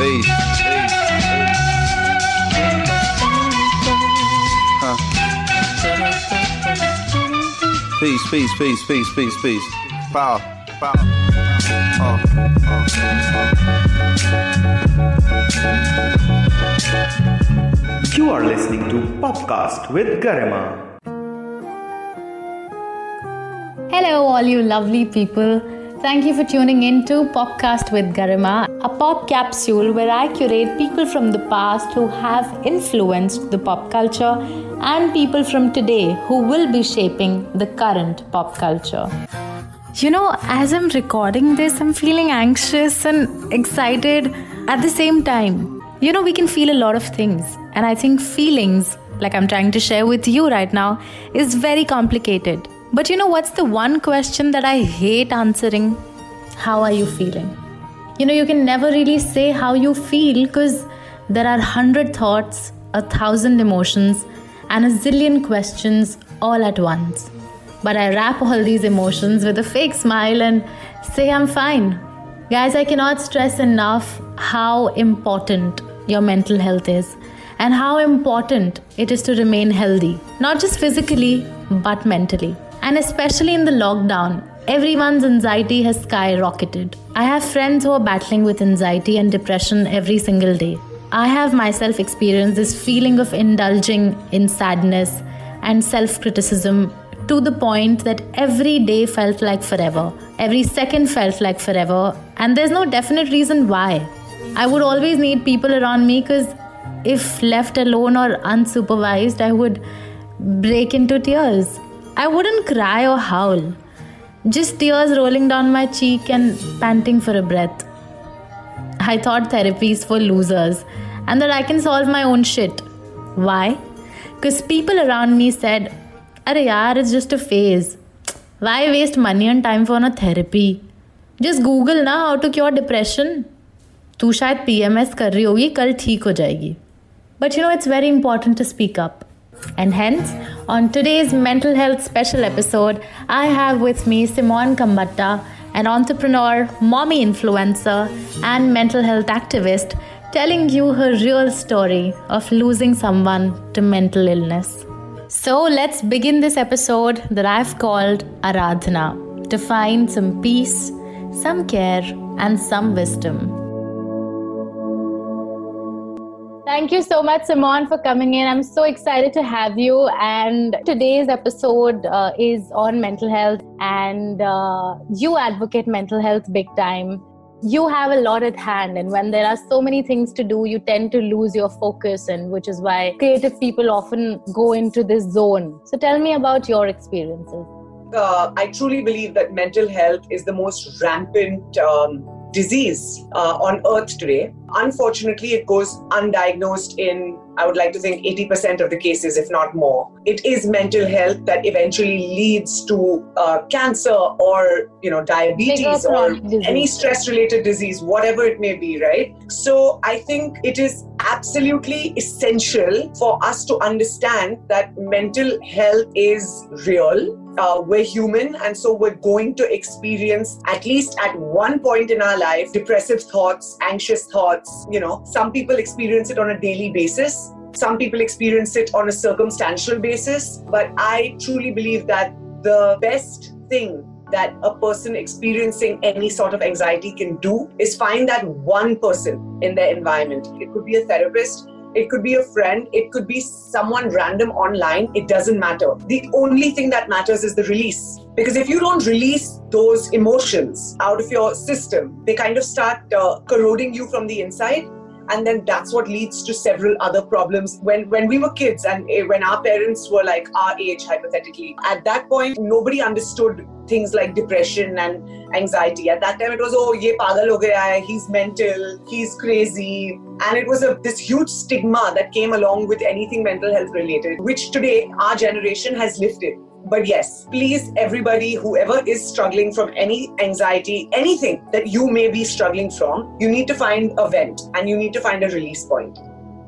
Peace. Huh. Peace, peace, peace, peace, peace, peace. Power, power. Uh, uh. You are listening to Popcast with Garima. Hello, all you lovely people. Thank you for tuning in to Popcast with Garima, a pop capsule where I curate people from the past who have influenced the pop culture and people from today who will be shaping the current pop culture. You know, as I'm recording this, I'm feeling anxious and excited at the same time. You know, we can feel a lot of things, and I think feelings, like I'm trying to share with you right now, is very complicated. But you know what's the one question that I hate answering? How are you feeling? You know, you can never really say how you feel because there are hundred thoughts, a thousand emotions, and a zillion questions all at once. But I wrap all these emotions with a fake smile and say I'm fine. Guys, I cannot stress enough how important your mental health is and how important it is to remain healthy, not just physically, but mentally. And especially in the lockdown, everyone's anxiety has skyrocketed. I have friends who are battling with anxiety and depression every single day. I have myself experienced this feeling of indulging in sadness and self criticism to the point that every day felt like forever. Every second felt like forever, and there's no definite reason why. I would always need people around me because if left alone or unsupervised, I would break into tears. I wouldn't cry or howl, just tears rolling down my cheek and panting for a breath. I thought therapy is for losers and that I can solve my own shit. Why? Because people around me said, Arey yaar, it's just a phase. Why waste money and time for a therapy? Just Google ना how to cure depression. तू शायद PMS कर रही होगी कल ठीक हो जाएगी. But you know it's very important to speak up. and hence, on today's mental health special episode, I have with me Simone Khambatta, an entrepreneur, mommy influencer, and mental health activist, telling you her real story of losing someone to mental illness. So let's begin this episode that I've called Aradhana to find some peace, some care, and some wisdom. Thank you so much, Simone, for coming in. I'm so excited to have you. And today's episode uh, is on mental health, and uh, you advocate mental health big time. You have a lot at hand, and when there are so many things to do, you tend to lose your focus, and which is why creative people often go into this zone. So, tell me about your experiences. Uh, I truly believe that mental health is the most rampant um, disease uh, on earth today. Unfortunately, it goes undiagnosed in, I would like to think, 80% of the cases, if not more. It is mental health that eventually leads to uh, cancer or, you know, diabetes or any stress related disease, whatever it may be, right? So I think it is absolutely essential for us to understand that mental health is real uh, we're human and so we're going to experience at least at one point in our life depressive thoughts anxious thoughts you know. Some people experience it on a daily basis. Some people experience it on a circumstantial basis. But i truly believe that the best thing that a person experiencing any sort of anxiety can do is find that one person in their environment. It could be a therapist it could be a friend, it could be someone random online, it doesn't matter. The only thing that matters is the release. Because if you don't release those emotions out of your system, they kind of start uh, corroding you from the inside and then that's what leads to several other problems. When when we were kids and eh, when our parents were like our age hypothetically at that point nobody understood things like depression and anxiety. At that time it was oh ye pagal ho gaya hai. He's mental. He's crazy. And it was a this huge stigma that came along with anything mental health related which today our generation has lifted but yes, please, everybody, whoever is struggling from any anxiety, anything that you may be struggling from, you need to find a vent and you need to find a release point.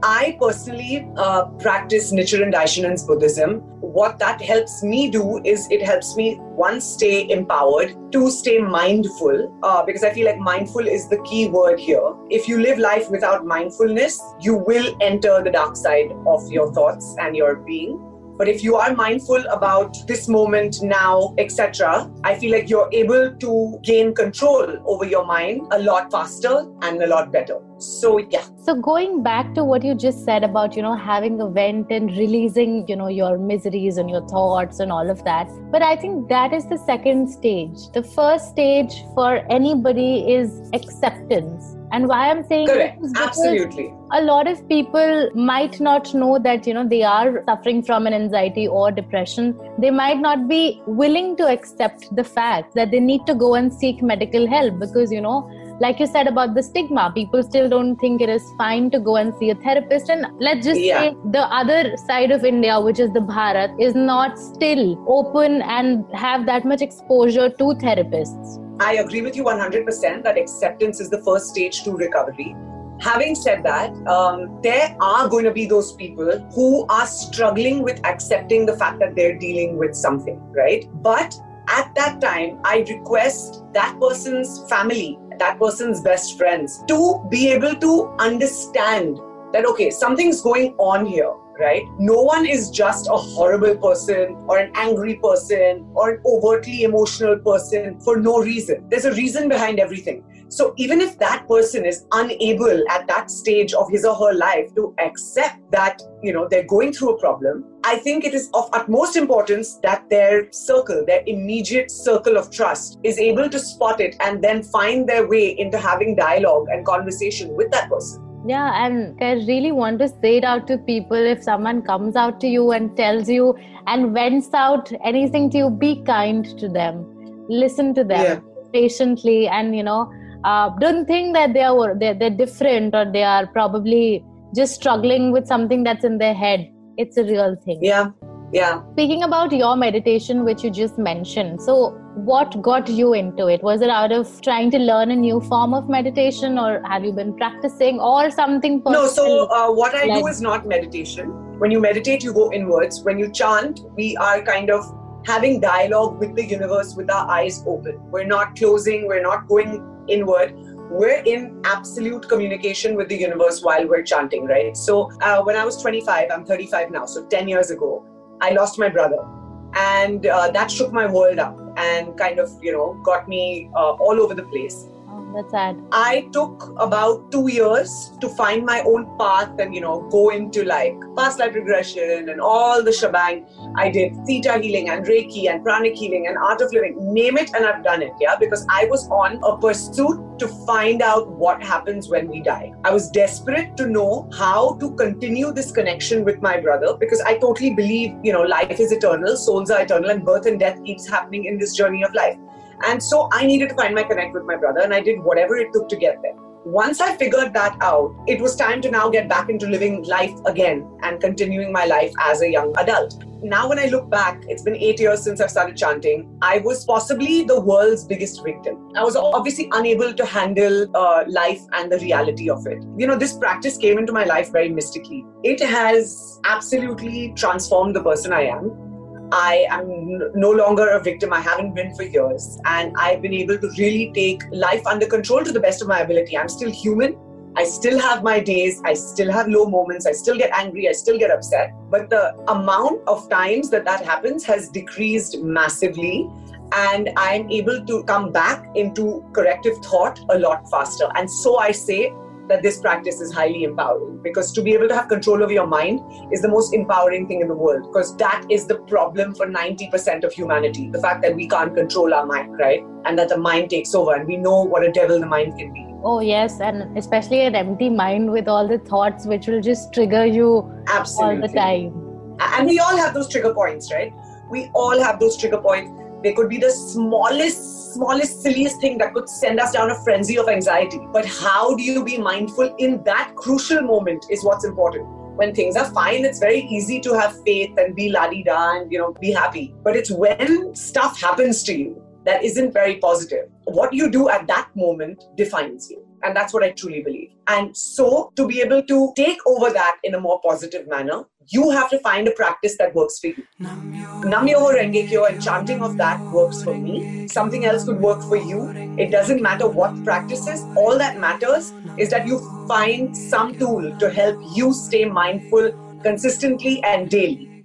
I personally uh, practice Nichiren Daishonin's Buddhism. What that helps me do is it helps me one stay empowered, two stay mindful, uh, because I feel like mindful is the key word here. If you live life without mindfulness, you will enter the dark side of your thoughts and your being. But if you are mindful about this moment now, etc., I feel like you're able to gain control over your mind a lot faster and a lot better. So, yeah. So, going back to what you just said about, you know, having a vent and releasing, you know, your miseries and your thoughts and all of that. But I think that is the second stage. The first stage for anybody is acceptance and why i'm saying Correct. absolutely a lot of people might not know that you know they are suffering from an anxiety or depression they might not be willing to accept the fact that they need to go and seek medical help because you know like you said about the stigma people still don't think it is fine to go and see a therapist and let's just yeah. say the other side of india which is the bharat is not still open and have that much exposure to therapists I agree with you 100% that acceptance is the first stage to recovery. Having said that, um, there are going to be those people who are struggling with accepting the fact that they're dealing with something, right? But at that time, I request that person's family, that person's best friends to be able to understand that, okay, something's going on here right? No one is just a horrible person or an angry person or an overtly emotional person for no reason. There's a reason behind everything. So even if that person is unable at that stage of his or her life to accept that, you know, they're going through a problem, I think it is of utmost importance that their circle, their immediate circle of trust is able to spot it and then find their way into having dialogue and conversation with that person. Yeah, and I really want to say it out to people if someone comes out to you and tells you and vents out anything to you, be kind to them. Listen to them yeah. patiently and, you know, uh, don't think that they are they're, they're different or they are probably just struggling with something that's in their head. It's a real thing. Yeah, yeah. Speaking about your meditation, which you just mentioned, so what got you into it? Was it out of trying to learn a new form of meditation or have you been practicing or something no so uh, what i do is not meditation. When you meditate you go inwards. When you chant we are kind of having dialogue with the universe with our eyes open. We're not closing we're not going inward. We're in absolute communication with the universe while we're chanting right? So uh, when i was 25 i'm 35 now so 10 years ago i lost my brother. And uh, that shook my world up and kind of you know got me uh, all over the place that's sad. I took about two years to find my own path and, you know, go into like past life regression and all the shebang. I did theta healing and Reiki and pranic healing and art of living, name it, and I've done it. Yeah, because I was on a pursuit to find out what happens when we die. I was desperate to know how to continue this connection with my brother because I totally believe, you know, life is eternal, souls are eternal, and birth and death keeps happening in this journey of life. And so I needed to find my connect with my brother, and I did whatever it took to get there. Once I figured that out, it was time to now get back into living life again and continuing my life as a young adult. Now, when I look back, it's been eight years since I've started chanting. I was possibly the world's biggest victim. I was obviously unable to handle uh, life and the reality of it. You know, this practice came into my life very mystically. It has absolutely transformed the person I am I am no longer a victim. I haven't been for years. And I've been able to really take life under control to the best of my ability. I'm still human. I still have my days. I still have low moments. I still get angry. I still get upset. But the amount of times that that happens has decreased massively. And I'm able to come back into corrective thought a lot faster. And so I say, that this practice is highly empowering because to be able to have control over your mind is the most empowering thing in the world because that is the problem for 90% of humanity the fact that we can't control our mind right? And that the mind takes over and we know what a devil the mind can be. Oh yes and especially an empty mind with all the thoughts which will just trigger you Absolutely. all the time. And we all have those trigger points right? We all have those trigger points they could be the smallest smallest, silliest thing that could send us down a frenzy of anxiety. But how do you be mindful in that crucial moment is what's important. When things are fine, it's very easy to have faith and be la di da and you know be happy. But it's when stuff happens to you that isn't very positive. What you do at that moment defines you. And that's what I truly believe. And so, to be able to take over that in a more positive manner, you have to find a practice that works for you. Nam Myoho Renge Kyo and chanting of that works for me. Something else could work for you. It doesn't matter what practices. All that matters is that you find some tool to help you stay mindful consistently and daily.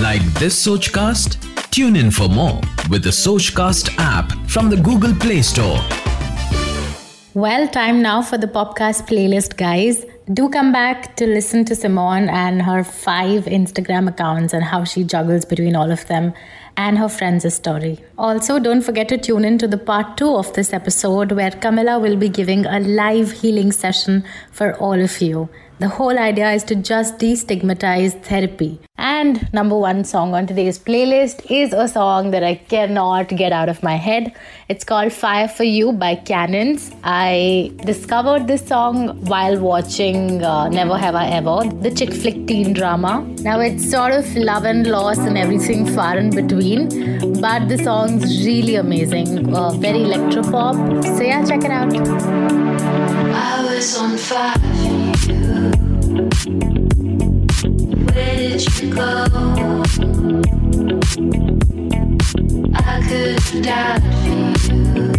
Like this Sochcast? Tune in for more with the Sochcast app from the Google Play Store. Well, time now for the podcast playlist, guys. Do come back to listen to Simone and her five Instagram accounts and how she juggles between all of them and her friends' story. Also, don't forget to tune in to the part two of this episode where Camila will be giving a live healing session for all of you. The whole idea is to just destigmatize therapy. And number one song on today's playlist is a song that I cannot get out of my head. It's called Fire for You by Cannons. I discovered this song while watching uh, Never Have I Ever, the chick flick teen drama. Now it's sort of love and loss and everything far in between, but the song's really amazing. Uh, very electropop. So yeah, check it out. I was on fire for you. I could have died for you.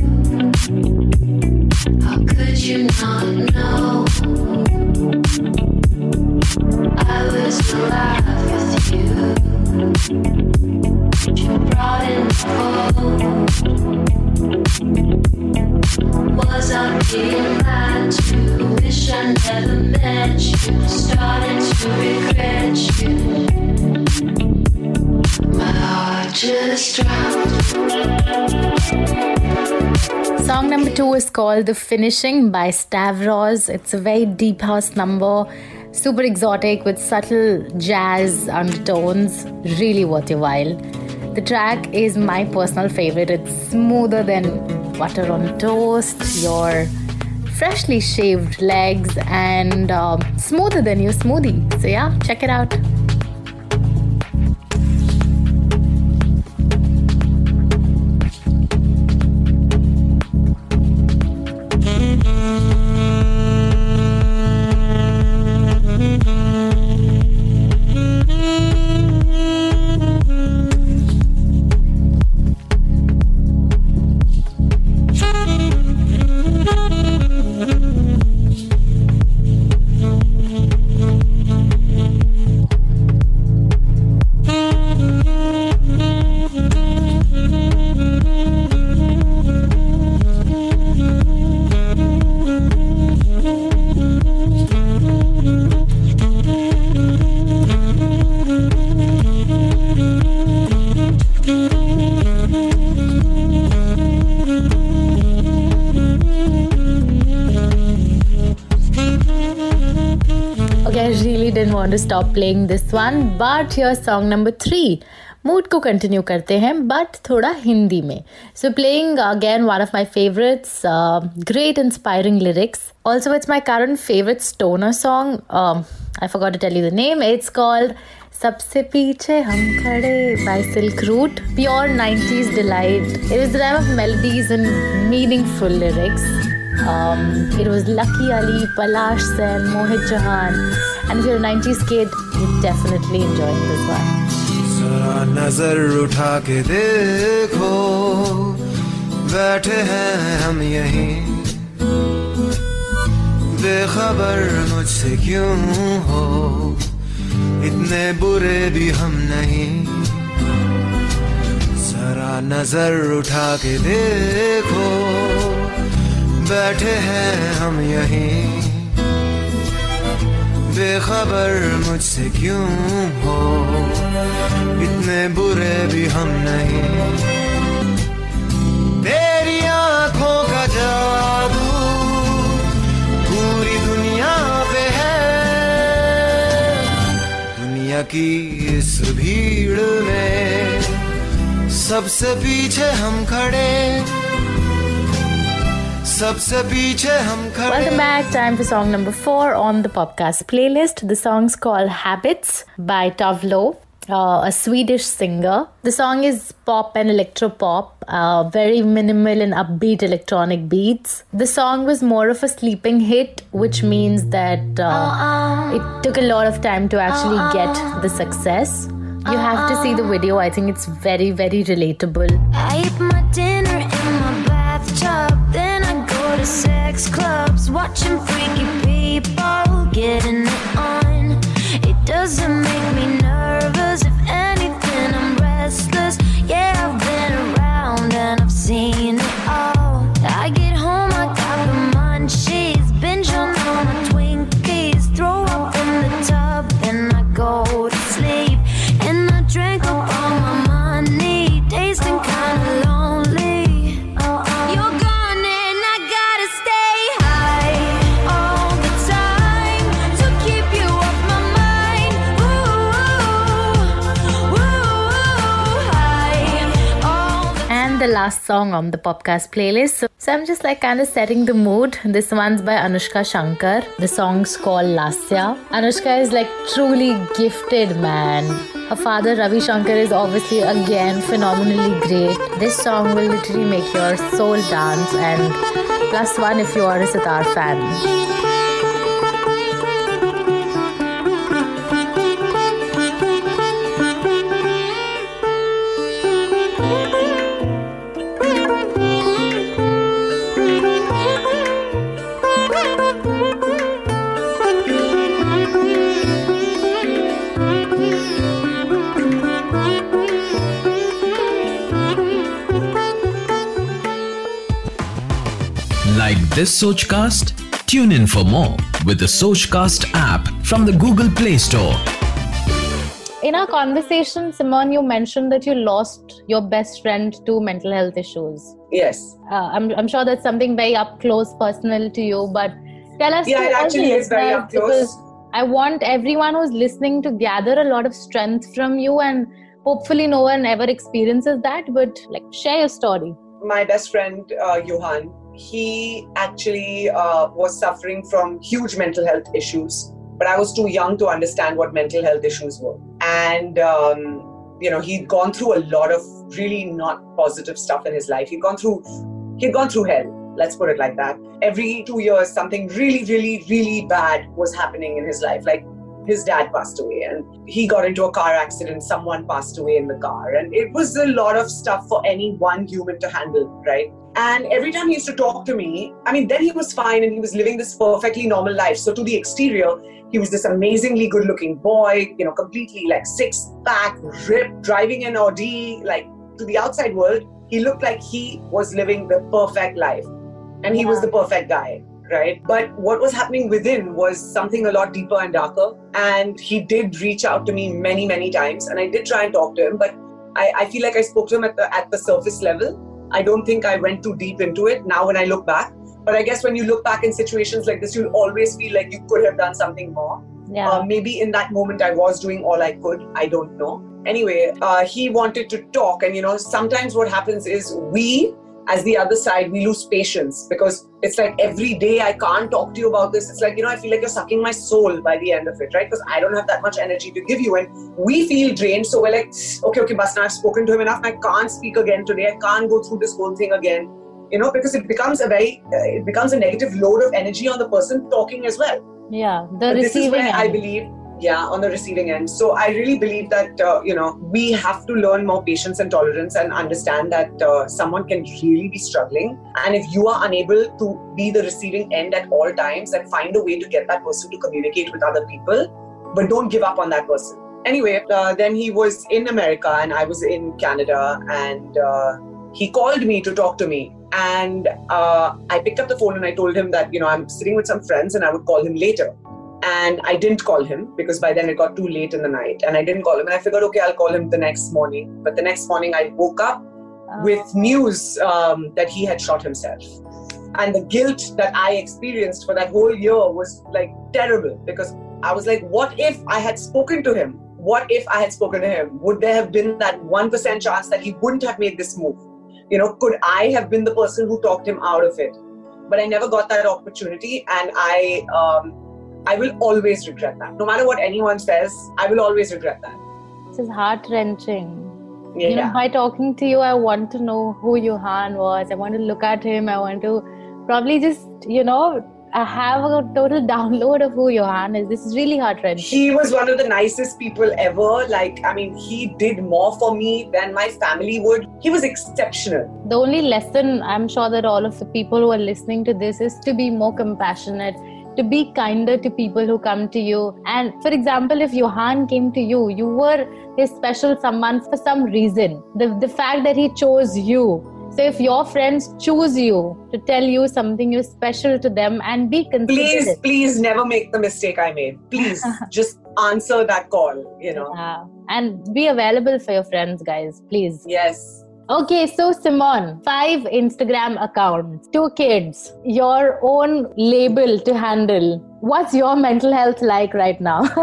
How could you not know? I was alive with you. You brought in the. Was I being lied to? Wish I never met you. Song number two is called The Finishing by Stavros. It's a very deep house number, super exotic with subtle jazz undertones. Really worth your while. The track is my personal favorite. It's smoother than butter on toast, your freshly shaved legs, and um, smoother than your smoothie. So, yeah, check it out. want to stop playing this one, but here's song number three. Mood को continue करते हैं but थोड़ा हिंदी में so playing again one of my favourites great inspiring lyrics also it's my current favourite stoner song I forgot to tell you the name it's called सबसे पीछे हम खड़े by silk route pure 90s delight it was the time of melodies and meaningful lyrics Um, it was Lucky Ali, Palash Sen, Mohit Jahan, and if you're a 90s kid, you're definitely enjoying this one. नज़र उठा के देखो बैठे हैं हम यहीं बेखबर मुझसे क्यों हो इतने बुरे भी हम नहीं जरा नज़र उठा के देखो बैठे हैं हम यहीं। बेखबर मुझसे क्यों हो? इतने बुरे भी हम नहीं। तेरी आँखों का जादू पूरी दुनिया पे है। दुनिया की इस भीड़ में सबसे पीछे हम खड़े। Welcome back. Time for song number four on the podcast playlist. The song's called Habits by Tove Lo. uh, a Swedish singer. The song is pop and electro pop, uh, very minimal and upbeat electronic beats. The song was more of a sleeping hit, which means that uh, it took a lot of time to actually get the success. You have to see the video. I think it's very, very relatable. I eat my dinner in my bathtub. Sex clubs, watching freaky people getting it on. It doesn't make last song on the podcast playlist. So, so I'm just like kind of setting the mood. This one's by Anushka Shankar. The song's called Lasya. Anushka is like truly gifted, man. Her father Ravi Shankar is obviously again phenomenally great. This song will literally make your soul dance and plus one if you are a sitar fan. This Sochcast? Tune in for more with the Sochcast app from the Google Play Store. In our conversation, Simon, you mentioned that you lost your best friend to mental health issues. Yes. Uh, I'm, I'm sure that's something very up close, personal to you, but tell us. Yeah, it actually is very up close. because I want everyone who's listening to gather a lot of strength from you, and hopefully, no one ever experiences that. But like, share your story. my best friend uh, Johan, he actually uh, was suffering from huge mental health issues, but I was too young to understand what mental health issues were. And um, you know, he'd gone through a lot of really not positive stuff in his life. He'd gone through, he'd gone through hell. Let's put it like that. Every two years, something really, really, really bad was happening in his life. Like his dad passed away and he got into a car accident someone passed away in the car. And it was a lot of stuff for any one human to handle right? And every time he used to talk to me i mean then he was fine and he was living this perfectly normal life. So to the exterior he was this amazingly good looking boy you know completely like six pack ripped driving an audi like to the outside world. He looked like he was living the perfect life. And he was the perfect guy right? But what was happening within was something a lot deeper and darker. And he did reach out to me many, many times, and I did try and talk to him, but I, I feel like I spoke to him at the at the surface level. I don't think I went too deep into it now when I look back. But I guess when you look back in situations like this, you'll always feel like you could have done something more. Yeah. Uh, maybe in that moment I was doing all I could. I don't know. Anyway, uh, he wanted to talk, and you know, sometimes what happens is we, as the other side, we lose patience because it's like every day I can't talk to you about this. It's like, you know, I feel like you're sucking my soul by the end of it, right? Because I don't have that much energy to give you, and we feel drained. So we're like, okay, okay, Basna, I've spoken to him enough. I can't speak again today. I can't go through this whole thing again. You know, because it becomes a very, uh, it becomes a negative load of energy on the person talking as well Yeah. The but this is receiving where I believe, yeah, on the receiving end. So I really believe that uh, you know we have to learn more patience and tolerance and understand that uh, someone can really be struggling, and if you are unable to be the receiving end at all times, and find a way to get that person to communicate with other people, but don't give up on that person. Anyway, uh, then he was in America and I was in Canada, and uh, he called me to talk to me. And uh, I picked up the phone and I told him that, you know, I'm sitting with some friends and I would call him later. And I didn't call him because by then it got too late in the night. And I didn't call him. And I figured, okay, I'll call him the next morning. But the next morning I woke up with news um, that he had shot himself. And the guilt that I experienced for that whole year was like terrible because I was like, what if I had spoken to him? What if I had spoken to him? Would there have been that 1% chance that he wouldn't have made this move? You know, could I have been the person who talked him out of it? But I never got that opportunity, and I, um, I will always regret that. No matter what anyone says, I will always regret that. This is heart wrenching. Yeah. You know, by talking to you, I want to know who Johan was. I want to look at him. I want to probably just, you know, I have a total download of who Johan is. This is really heart wrenching. he was one of the nicest people ever. Like, I mean, he did more for me than my family would. He was exceptional. The only lesson I'm sure that all of the people who are listening to this is to be more compassionate, to be kinder to people who come to you. And for example, if Johan came to you, you were his special someone for some reason. The, the fact that he chose you. So if your friends choose you to tell you something you're special to them and be Please, considerate. please never make the mistake I made. Please just answer that call, you know. Yeah. and be available for your friends, guys, please. Yes. Okay, so Simon, five Instagram accounts, two kids, your own label to handle. What's your mental health like right now?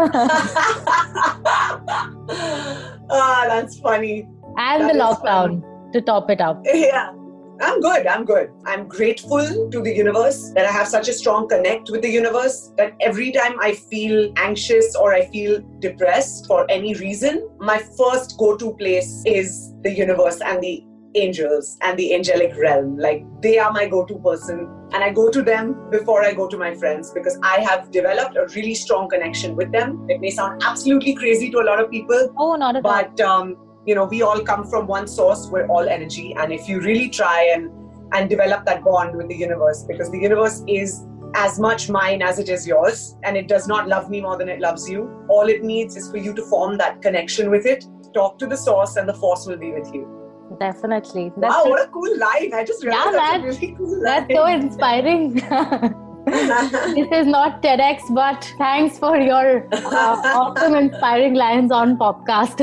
ah, that's funny. and That the lockdown to top it up. Yeah. I'm good. I'm good. I'm grateful to the universe that I have such a strong connect with the universe that every time I feel anxious or I feel depressed for any reason, my first go to place is the universe and the angels and the angelic realm. Like they are my go to person. And I go to them before I go to my friends because I have developed a really strong connection with them. It may sound absolutely crazy to a lot of people, Oh, not at all. but um, you know we all come from one source we're all energy and if you really try and and develop that bond with the universe because the universe is as much mine as it is yours and it does not love me more than it loves you all it needs is for you to form that connection with it talk to the source and the force will be with you Definitely. That's, wow what a cool line i just realized Yeah, that's really cool that's so inspiring. this is not TEDx, but thanks for your uh, awesome, inspiring lines on podcast.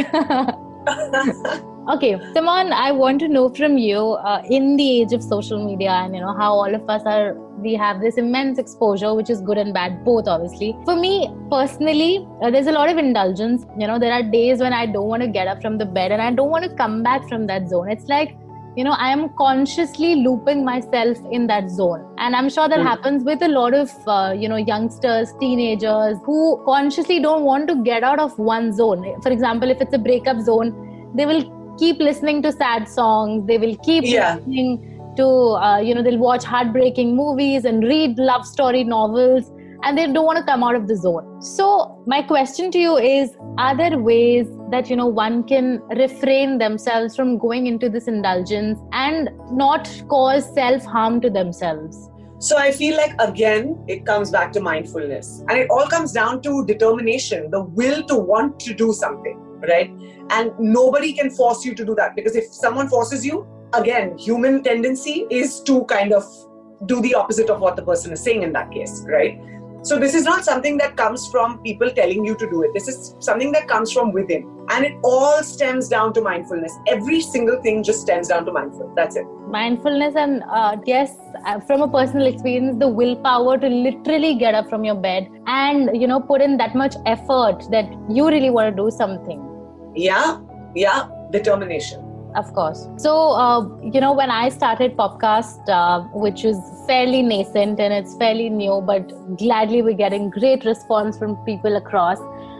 okay, Simon, I want to know from you uh, in the age of social media and you know how all of us are, we have this immense exposure, which is good and bad, both obviously. For me personally, uh, there's a lot of indulgence. You know, there are days when I don't want to get up from the bed and I don't want to come back from that zone. It's like, you know i am consciously looping myself in that zone and i'm sure that Mm. happens with a lot of uh, you know youngsters teenagers who consciously don't want to get out of one zone for example if it's a breakup zone they will keep listening to sad songs they will keep Yeah. listening to uh, you know they'll watch heartbreaking movies and read love story novels and they don't want to come out of the zone so my question to you is are there ways that you know one can refrain themselves from going into this indulgence and not cause self harm to themselves So I feel like again, it comes back to mindfulness. And it all comes down to determination, the will to want to do something, right? And nobody can force you to do that because if someone forces you, again, human tendency is to kind of do the opposite of what the person is saying in that case, right? So this is not something that comes from people telling you to do it. This is something that comes from within. And it all stems down to mindfulness. Every single thing just stems down to mindfulness. That's it. mindfulness and uh, yes uh, from a personal experience the willpower to literally get up from your bed and you know put in that much effort that you really want to do something Yeah, yeah, determination. Of course. So, uh, you know, when I started Popcast, uh, which is fairly nascent and it's fairly new, but gladly we're getting great response from people across.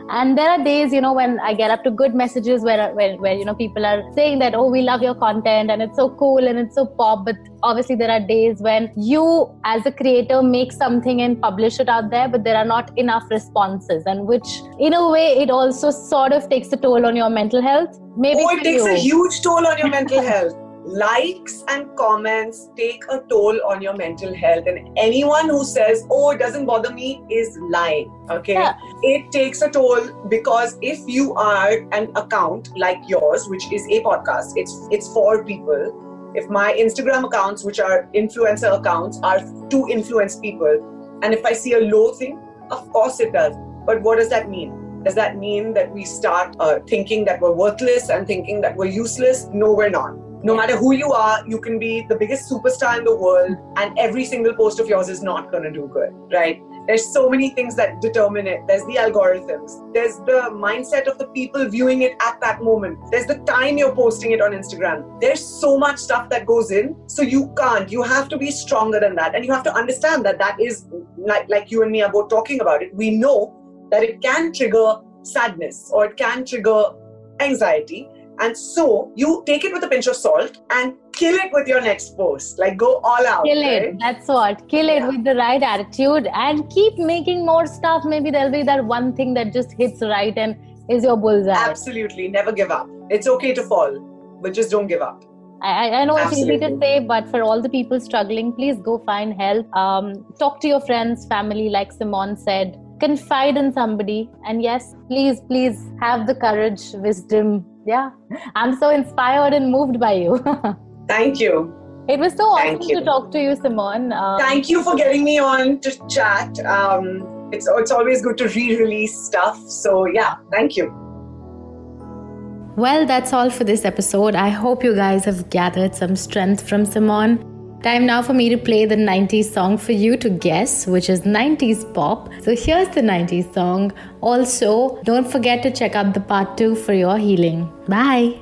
And there are days, you know, when I get up to good messages where, where, where, you know, people are saying that, oh, we love your content and it's so cool and it's so pop. But obviously, there are days when you, as a creator, make something and publish it out there, but there are not enough responses. And which, in a way, it also sort of takes a toll on your mental health. Maybe Oh, it takes you. a huge toll on your mental health. Likes and comments take a toll on your mental health. And anyone who says, oh, it doesn't bother me is lying. Okay. Yeah. It takes a toll because if you are an account like yours, which is a podcast, it's it's for people. If my Instagram accounts, which are influencer accounts, are to influence people, and if I see a low thing, of course it does. But what does that mean? Does that mean that we start uh, thinking that we're worthless and thinking that we're useless? No, we're not. No matter who you are, you can be the biggest superstar in the world, and every single post of yours is not going to do good, right? There's so many things that determine it. There's the algorithms. There's the mindset of the people viewing it at that moment. There's the time you're posting it on Instagram. There's so much stuff that goes in. So you can't. You have to be stronger than that. And you have to understand that that is, like, like you and me are both talking about it. We know that it can trigger sadness or it can trigger anxiety. And so you take it with a pinch of salt and kill it with your next post. Like go all out. Kill it. right? That's what. Kill it Yeah. with the right attitude and keep making more stuff. Maybe there'll be that one thing that just hits right and is your bullseye. Absolutely. Never give up. It's okay to fall, but just don't give up. I, I- know it's easy to say, but for all the people struggling, please go find help. Um, talk to your friends, family, like Simone said. Confide in somebody. And yes, please, please have the courage, wisdom. Yeah. I'm so inspired and moved by you. Thank you. it was so awesome to talk to you, Simone. Um, Thank you for getting me on to chat. Um, it's it's always good to re-release stuff. So yeah, thank you. Well, that's all for this episode. I hope you guys have gathered some strength from Simone. Time now for me to play the 90s song for you to guess, which is 90s pop. So here's the 90s song. Also, don't forget to check out the part 2 for your healing. Bye.